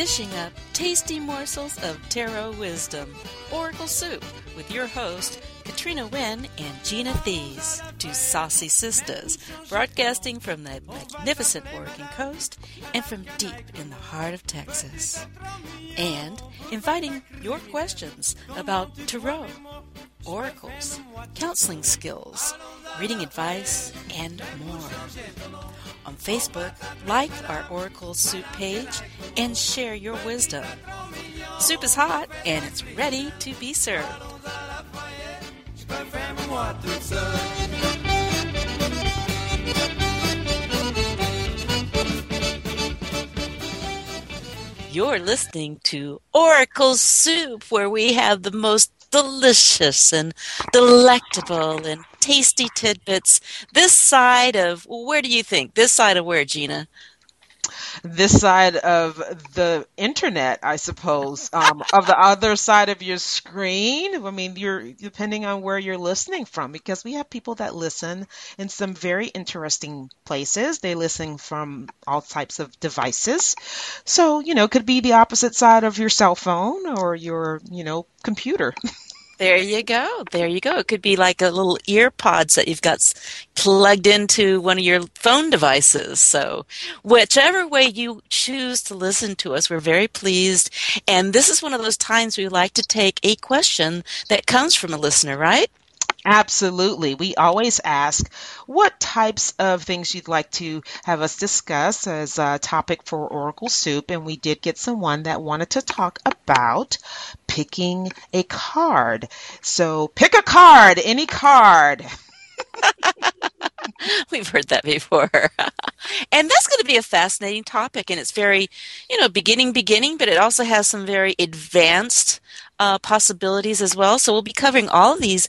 dishing up tasty morsels of tarot wisdom. Oracle Soup with your host, Katrina Wynne and Gina Thies, two saucy sisters, broadcasting from the magnificent Oregon coast and from deep in the heart of Texas. And inviting your questions about tarot, oracles, counseling skills, reading advice, and more. On Facebook, like our Oracle Soup page and share your wisdom. Soup is hot and it's ready to be served. You're listening to Oracle Soup, where we have the most delicious and delectable and tasty tidbits. This side of where do you think? This side of where gina this side of the internet, I suppose, um, of the other side of your screen. I mean, you're depending on where you're listening from, because we have people that listen in some very interesting places. They listen from all types of devices. So, you know, it could be the opposite side of your cell phone or your, you know, computer. There you go. There you go. It could be like a little ear pods that you've got plugged into one of your phone devices. So, whichever way you choose to listen to us, we're very pleased. And this is one of those times we like to take a question that comes from a listener, right? Absolutely. We always ask what types of things you'd like to have us discuss as a topic for Oracle Soup. And we did get someone that wanted to talk about picking a card. So pick a card, any card. We've heard that before. and that's going to be a fascinating topic. And it's very, you know, beginning, beginning, but it also has some very advanced uh, possibilities as well. So we'll be covering all of these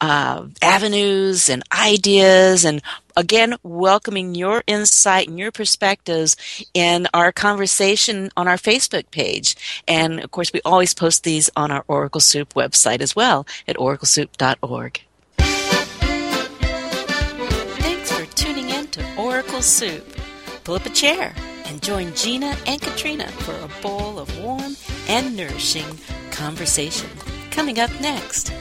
uh, avenues and ideas and again welcoming your insight and your perspectives in our conversation on our facebook page. And of course we always post these on our oracle soup website as well at oraclesoup.org thanks for tuning in to oracle soup. Pull up a chair and join gina and katrina for a bowl of warm and nourishing conversation. Coming up next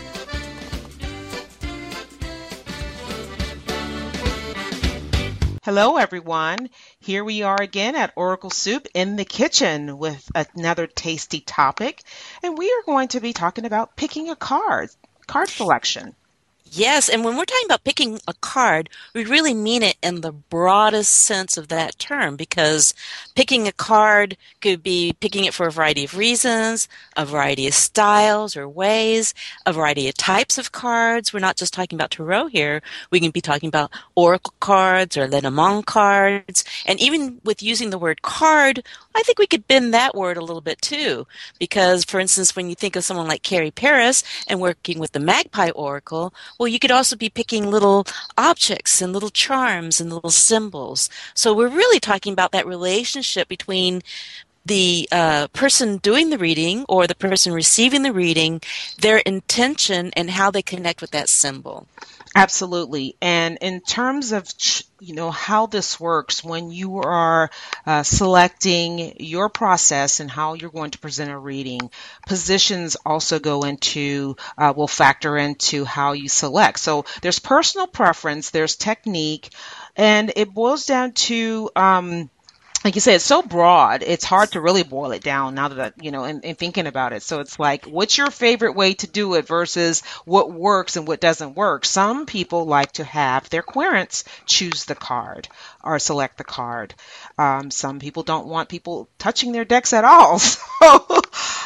Hello, everyone. Here we are again at Oracle Soup in the kitchen with another tasty topic. And we are going to be talking about picking a card, card selection. Yes, and when we're talking about picking a card, we really mean it in the broadest sense of that term because picking a card could be picking it for a variety of reasons, a variety of styles or ways, a variety of types of cards. We're not just talking about tarot here. We can be talking about oracle cards or Lenormand cards. And even with using the word card, I think we could bend that word a little bit too. Because, for instance, when you think of someone like Carrie Paris and working with the Magpie Oracle, well, you could also be picking little objects and little charms and little symbols. So we're really talking about that relationship between the uh, person doing the reading or the person receiving the reading, their intention and how they connect with that symbol. Absolutely. And in terms of, you know, how this works, when you are uh, selecting your process and how you're going to present a reading, positions also go into, uh, will factor into how you select. So there's personal preference, there's technique, and it boils down to, um, like you said, it's so broad. It's hard to really boil it down now that you know, and, and, thinking about it. So it's like, what's your favorite way to do it versus what works and what doesn't work. Some people like to have their querents choose the card or select the card. Um, some people don't want people touching their decks at all. So,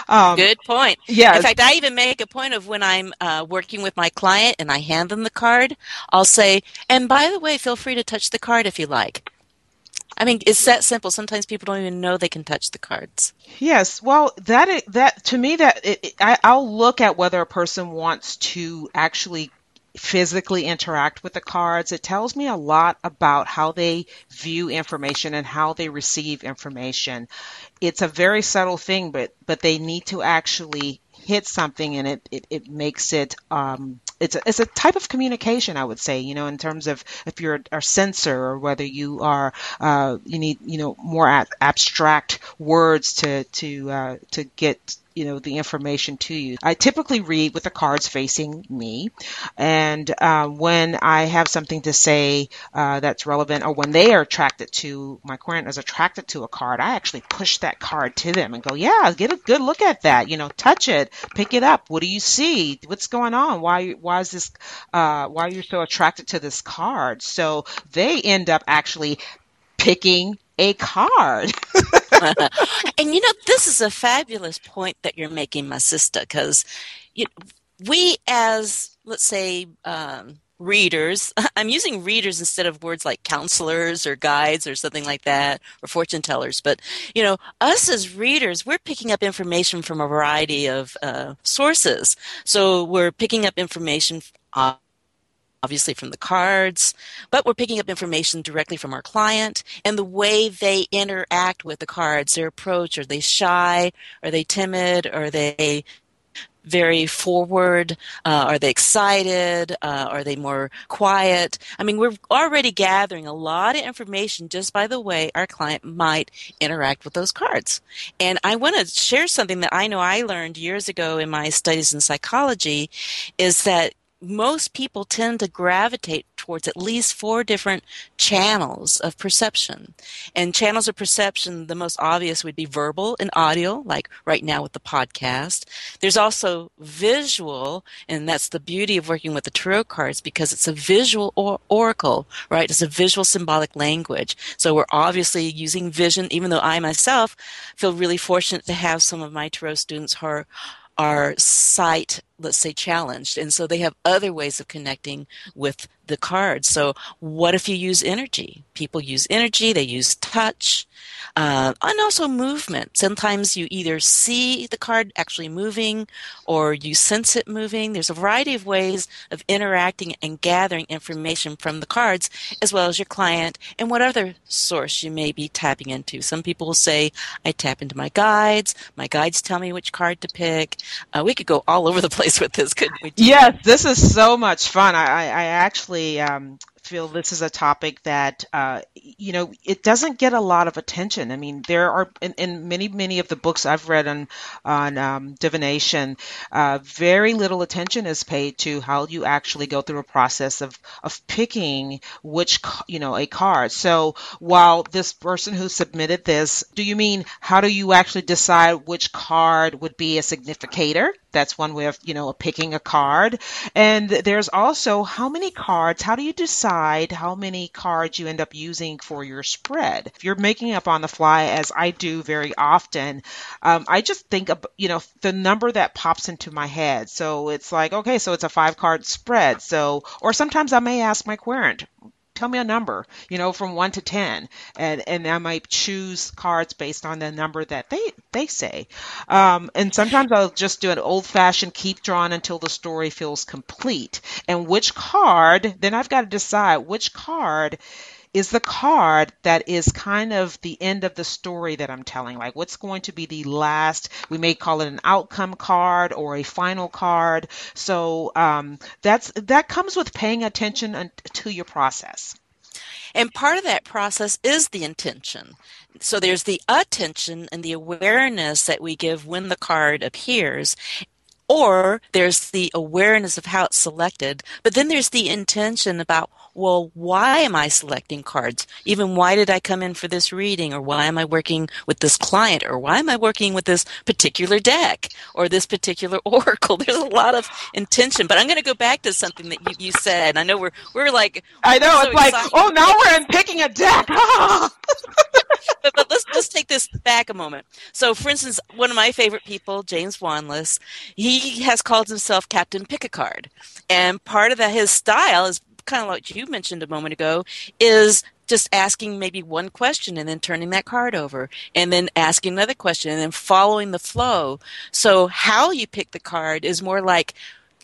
um, good point. Yeah. In fact, I even make a point of when I'm uh, working with my client and I hand them the card, I'll say, "And by the way, feel free to touch the card if you like." I mean, it's that simple. Sometimes people don't even know they can touch the cards. Yes, well, that that to me that it, it, I, I'll look at whether a person wants to actually physically interact with the cards. It tells me a lot about how they view information and how they receive information. It's a very subtle thing, but but they need to actually hit something, and it it, it makes it um, it's a, it's a type of communication, I would say, you know, in terms of if you're a sensor or whether you are, uh, you need, you know, more abstract words to, to, uh, to get you know the information to you. I typically read with the cards facing me, and uh, when I have something to say uh, that's relevant, or when they are attracted to my client is attracted to a card, I actually push that card to them and go, "Yeah, get a good look at that. You know, touch it, pick it up. What do you see? What's going on? Why why is this? Uh, why are you so attracted to this card?" So they end up actually picking a card. and you know, this is a fabulous point that you're making, my sister, because we, as let's say, um, readers, I'm using readers instead of words like counselors or guides or something like that, or fortune tellers. But you know, us as readers, we're picking up information from a variety of uh, sources. So we're picking up information. Obviously from the cards, but we're picking up information directly from our client and the way they interact with the cards, their approach. Are they shy? Are they timid? Are they very forward? Uh, are they excited? Uh, are they more quiet? I mean, we're already gathering a lot of information just by the way our client might interact with those cards. And I want to share something that I know I learned years ago in my studies in psychology is that most people tend to gravitate towards at least four different channels of perception. And channels of perception, the most obvious would be verbal and audio, like right now with the podcast. There's also visual, and that's the beauty of working with the tarot cards because it's a visual or- oracle, right? It's a visual symbolic language. So we're obviously using vision, even though I myself feel really fortunate to have some of my tarot students who are are sight, let's say, challenged. And so they have other ways of connecting with the cards. So what if you use energy? People use energy, they use touch, uh, and also movement. Sometimes you either see the card actually moving or you sense it moving. There's a variety of ways of interacting and gathering information from the cards as well as your client and what other source you may be tapping into. Some people will say, I tap into my guides. My guides tell me which card to pick. Uh, we could go all over the place with this, couldn't we? Yes, this is so much fun. I, I actually um, feel this is a topic that uh, you know it doesn't get a lot of attention. I mean, there are in, in many many of the books I've read on on um, divination, uh, very little attention is paid to how you actually go through a process of of picking which you know a card. So while this person who submitted this, do you mean how do you actually decide which card would be a significator? That's one way of you know picking a card. And there's also how many cards. How do you decide? Decide how many cards you end up using for your spread. If you're making up on the fly, as I do very often, um, I just think of, you know, the number that pops into my head. So it's like, okay, so it's a five card spread. So, or sometimes I may ask my querent, tell me a number, you know, from one to ten, and and I might choose cards based on the number that they they say. Um, and sometimes I'll just do an old fashioned keep drawing until the story feels complete. And which card? Then I've got to decide which card is the card that is kind of the end of the story that I'm telling. Like what's going to be the last, we may call it an outcome card or a final card. So um, that's that comes with paying attention to your process. And part of that process is the intention. So there's the attention and the awareness that we give when the card appears. Or there's the awareness of how it's selected, but then there's the intention about well, why am I selecting cards? Even why did I come in for this reading? Or why am I working with this client? Or why am I working with this particular deck or this particular oracle? There's a lot of intention. But I'm going to go back to something that you, you said. I know we're, we're like, I know, so it's like, oh, now we're in picking a deck. but, but let's let's take this back a moment. So, for instance, one of my favorite people, James Wanless, he has called himself Captain Pick a Card, and part of that his style is kind of like you mentioned a moment ago, is just asking maybe one question and then turning that card over and then asking another question and then following the flow. So how you pick the card is more like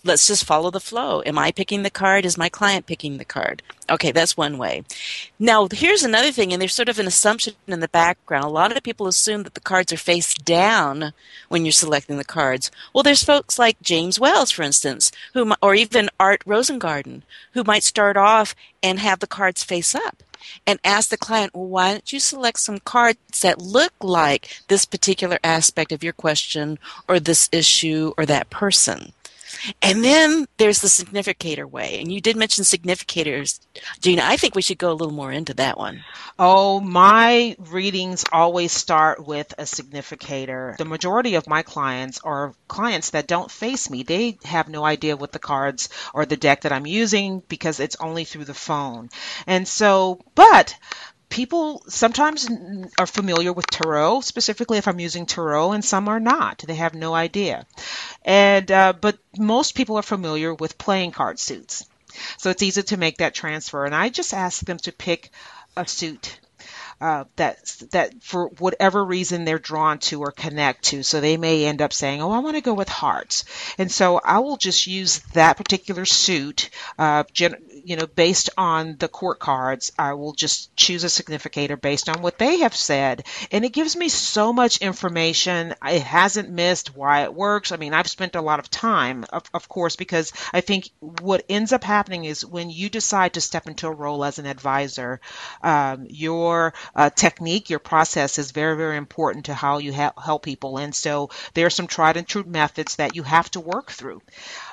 let's just follow the flow. Am I picking the card? Is my client picking the card? Okay, that's one way. Now, here's another thing, and there's sort of an assumption in the background. A lot of people assume that the cards are face down when you're selecting the cards. Well, there's folks like James Wells, for instance, who, or even Art Rosengarten, who might start off and have the cards face up and ask the client, well, why don't you select some cards that look like this particular aspect of your question or this issue or that person? And then there's the significator way. And you did mention significators. Gina, I think we should go a little more into that one. Oh, my readings always start with a significator. The majority of my clients are clients that don't face me. They have no idea what the cards or the deck that I'm using because it's only through the phone. And so, but people sometimes are familiar with tarot, specifically if I'm using tarot, and some are not. They have no idea. And uh, but most people are familiar with playing card suits, so it's easy to make that transfer. And I just ask them to pick a suit uh, that that for whatever reason they're drawn to or connect to. So they may end up saying, "Oh, I want to go with hearts," and so I will just use that particular suit, uh, gen- you know, based on the court cards. I will just choose a significator based on what they have said, and it gives me so much information. It hasn't missed why it works. I mean, I've spent a lot of time, of, of course, because I think what ends up happening is when you decide to step into a role as an advisor, um, your uh, technique, your process is very, very important to how you ha- help people. And so there are some tried and true methods that you have to work through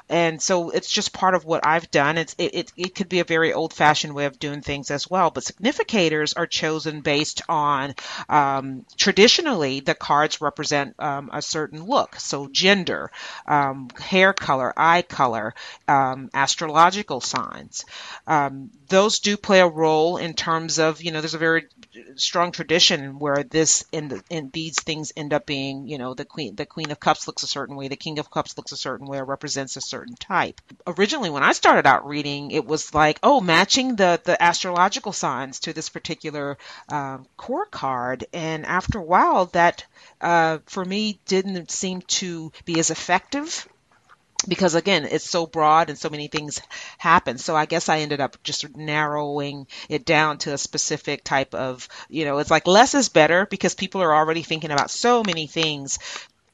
and so it's just part of what I've done. It's, it, it, it could be a very old fashioned way of doing things as well, but significators are chosen based on um, traditionally the cards represent um, a certain look, so gender, um, hair color, eye color, um, astrological signs. Um, those do play a role in terms of you know there's a very strong tradition where this in the in these things end up being you know the queen the queen of cups looks a certain way the king of cups looks a certain way or represents a certain type. Originally when i started out reading it was like oh matching the the astrological signs to this particular uh, court card. And after a while that uh, for me didn't seem to be as effective because again it's so broad and so many things happen. So i guess i ended up just narrowing it down to a specific type of you know it's like less is better because people are already thinking about so many things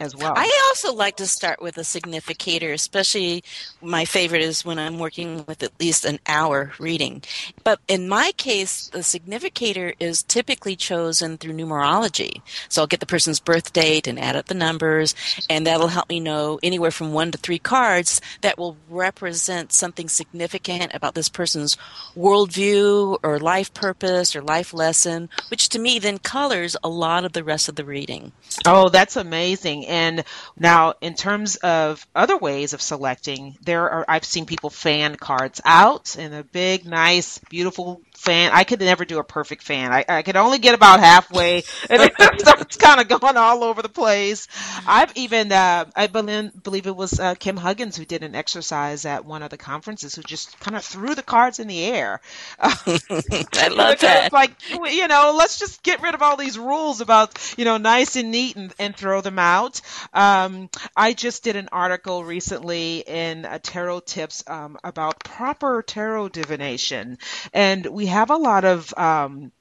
as well. I also like to start with a significator, especially my favorite is when I'm working with at least an hour reading. But in my case, the significator is typically chosen through numerology. So I'll get the person's birth date and add up the numbers, and that'll help me know anywhere from one to three cards that will represent something significant about this person's worldview or life purpose or life lesson, which to me then colors a lot of the rest of the reading. Oh, that's amazing. And now, in terms of other ways of selecting, there are I've seen people fan cards out in a big, nice, beautiful fan. I could never do a perfect fan. I, I could only get about halfway, and it starts kind of going all over the place. I've even, uh, I believe, believe it was uh, Kim Huggens who did an exercise at one of the conferences who just kind of threw the cards in the air. I love that. Like, you know, let's just get rid of all these rules about, you know, nice and neat and, and throw them out. Um, I just did an article recently in uh, Tarot Tips um, about proper tarot divination, and we have a lot of um,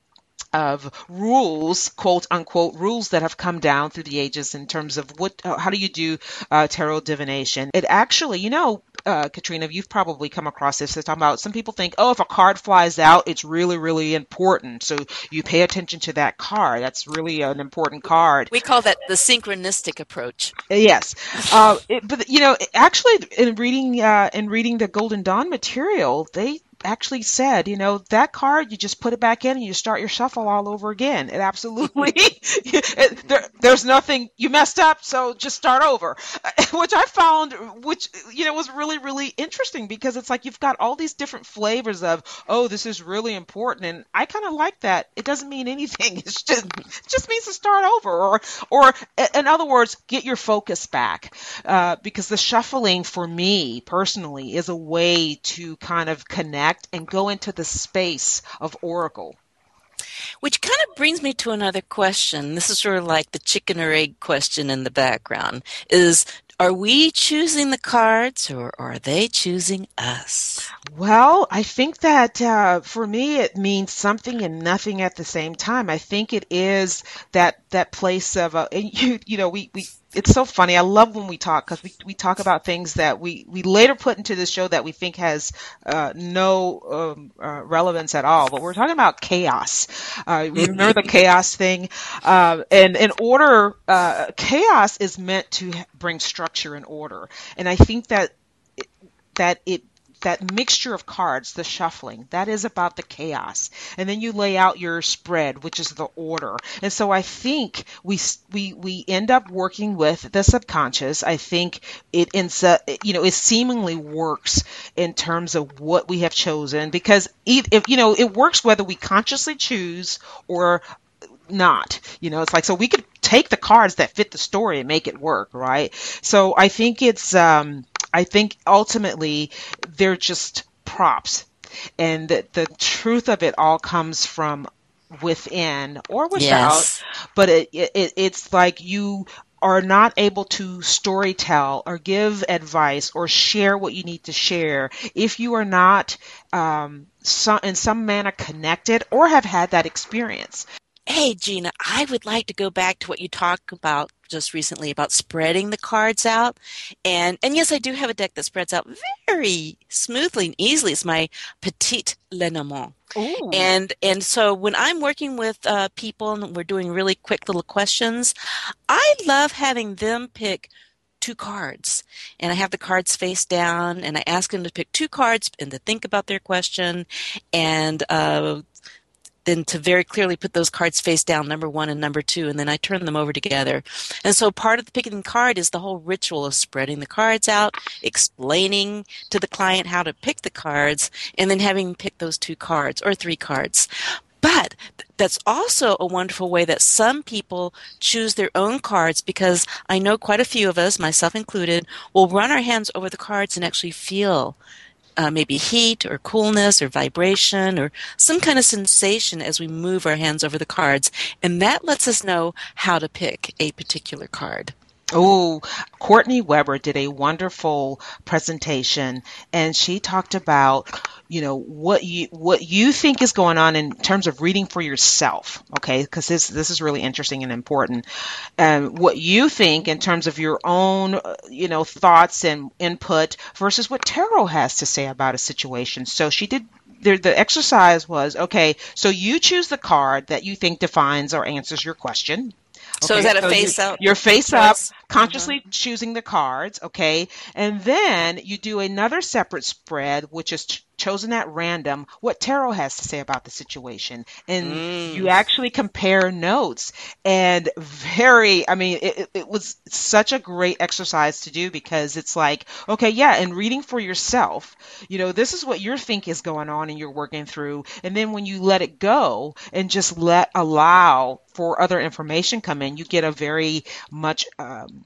of rules, quote unquote, rules that have come down through the ages in terms of what, uh, how do you do uh, tarot divination? It actually, you know, uh, Katrina, you've probably come across this. They're talking about some people think, oh, if a card flies out, it's really, really important. So you pay attention to that card. That's really an important card. We call that the synchronistic approach. Yes, uh, it, but you know, actually, in reading uh, in reading the Golden Dawn material, they actually said, you know, that card, you just put it back in and you start your shuffle all over again. It absolutely, it, there, there's nothing, you messed up, so just start over. Which I found, which, you know, was really, really interesting because it's like you've got all these different flavors of, oh, this is really important. And I kind of like that. It doesn't mean anything. It's just, it just means to start over. Or, or in other words, get your focus back. Uh, because the shuffling for me personally is a way to kind of connect connect and go into the space of Oracle. Which kind of brings me to another question. This is sort of like the chicken or egg question in the background is Are we choosing the cards or are they choosing us? Well, I think that uh, for me it means something and nothing at the same time. I think it is that that place of uh, you you know we we it's so funny. I love when we talk because we, we talk about things that we, we later put into the show that we think has uh, no um, uh, relevance at all. But we're talking about chaos. Uh, remember the chaos thing? Uh, and in order, uh, chaos is meant to bring structure and order. And I think that that it that mixture of cards, the shuffling, that is about the chaos. And then you lay out your spread, which is the order. And so I think we we we end up working with the subconscious. I think it ends up, you know, it seemingly works in terms of what we have chosen because if you know, it works whether we consciously choose or not. You know, it's like so we could take the cards that fit the story and make it work, right? So I think it's um I think ultimately they're just props. And the, the truth of it all comes from within or without. Yes. But it, it, it's like you are not able to storytell or give advice or share what you need to share if you are not um, some, in some manner connected or have had that experience. Hey, Gina, I would like to go back to what you talked about just recently about spreading the cards out. And, and yes, I do have a deck that spreads out very smoothly and easily. It's my Petite Lenormand. Ooh. And and so when I'm working with uh, people and we're doing really quick little questions, I love having them pick two cards and I have the cards face down and I ask them to pick two cards and to think about their question and uh, then to very clearly put those cards face down, number one and number two, and then I turn them over together. And so part of the picking card is the whole ritual of spreading the cards out, explaining to the client how to pick the cards, and then having pick those two cards or three cards. But that's also a wonderful way that some people choose their own cards because I know quite a few of us, myself included, will run our hands over the cards and actually feel uh, maybe heat or coolness or vibration or some kind of sensation as we move our hands over the cards. And that lets us know how to pick a particular card. Oh, Courtney Weber did a wonderful presentation and she talked about, you know, what you what you think is going on in terms of reading for yourself, okay? Because this this is really interesting and important. And what you think in terms of your own, uh, you know, thoughts and input versus what tarot has to say about a situation. So she did the, the exercise was okay so you choose the card that you think defines or answers your question so is that a so face you, up? You're face up, consciously uh-huh. choosing the cards, okay? And then you do another separate spread, which is chosen at random what tarot has to say about the situation. And mm. you actually compare notes. And very i mean it, it was such a great exercise to do because it's like okay yeah and reading for yourself you know this is what you think is going on and you're working through. And then when you let it go and just let allow for other information come in you get a very much um,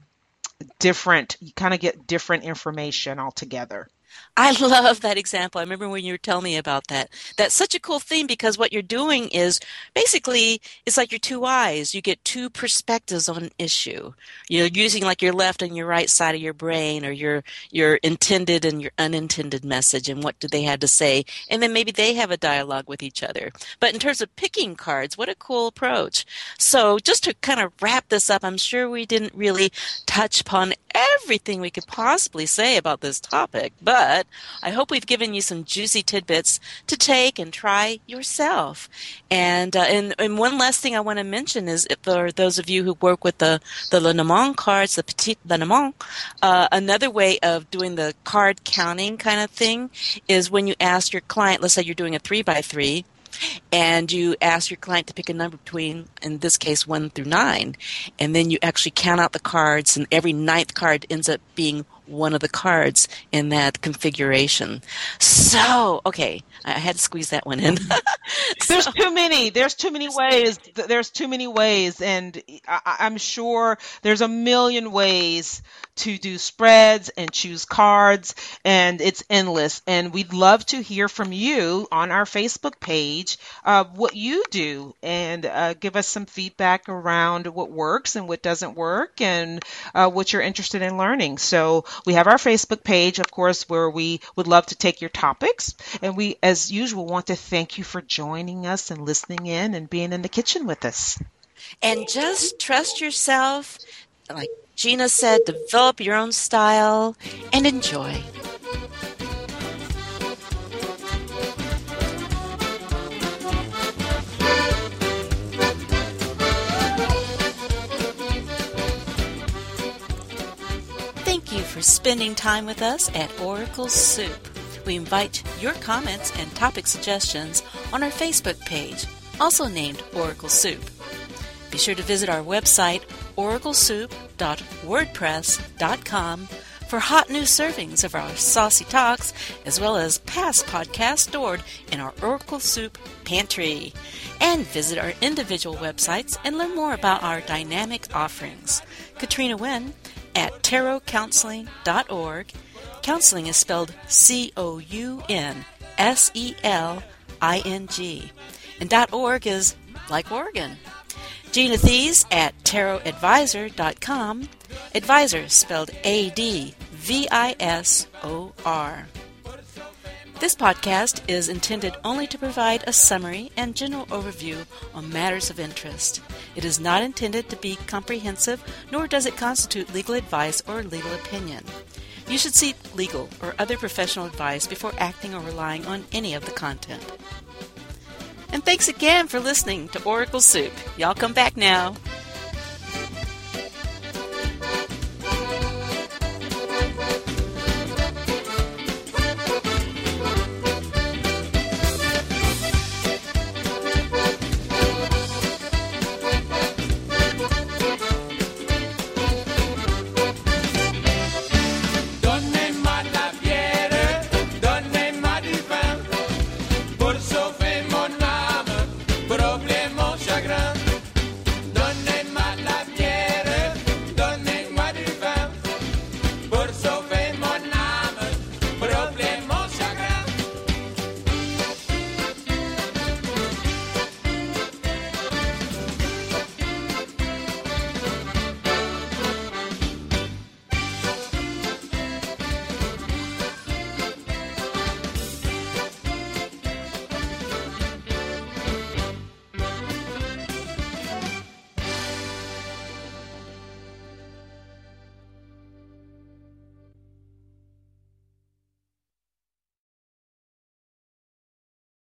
different you kind of get different information altogether I love that example. I remember when you were telling me about that. That's such a cool theme because what you're doing is basically it's like your two eyes. You get two perspectives on an issue. You're using like your left and your right side of your brain or your your intended and your unintended message and what do they have to say. And then maybe they have a dialogue with each other. But in terms of picking cards, what a cool approach. So just to kind of wrap this up, I'm sure we didn't really touch upon everything we could possibly say about this topic, but I hope we've given you some juicy tidbits to take and try yourself. And uh, and, and one last thing I want to mention is for those of you who work with the the Lenormand cards, the Petit Lenormand, uh, another way of doing the card counting kind of thing is when you ask your client, let's say you're doing a three by three and you ask your client to pick a number between, in this case, one through nine, and then you actually count out the cards, and every ninth card ends up being one of the cards in that configuration. So, okay, I had to squeeze that one in. There's too many. There's too many ways. There's too many ways, and I, am sure there's a million ways to do spreads and choose cards, and it's endless. And we'd love to hear from you on our Facebook page uh, what you do and uh, give us some feedback around what works and what doesn't work and uh, what you're interested in learning. So we have our Facebook page, of course, where we would love to take your topics. And we, as usual, want to thank you for joining us and listening in and being in the kitchen with us. And just trust yourself. Like Gina said, develop your own style and enjoy. Thank you for spending time with us at Oracle Soup. We invite your comments and topic suggestions on our Facebook page, also named Oracle Soup. Be sure to visit our website, oraclesoup.wordpress.com, for hot new servings of our saucy talks, as well as past podcasts stored in our Oracle Soup pantry. And visit our individual websites and learn more about our dynamic offerings. Katrina Wynne at tarotcounseling.org. Counseling is spelled C O U N S E L I N G. And .org is like Oregon. Gina Thies at tarotadvisor.com. Advisor spelled A D V I S O R. This podcast is intended only to provide a summary and general overview on matters of interest. It is not intended to be comprehensive, nor does it constitute legal advice or legal opinion. You should seek legal or other professional advice before acting or relying on any of the content. And thanks again for listening to Oracle Soup. Y'all come back now.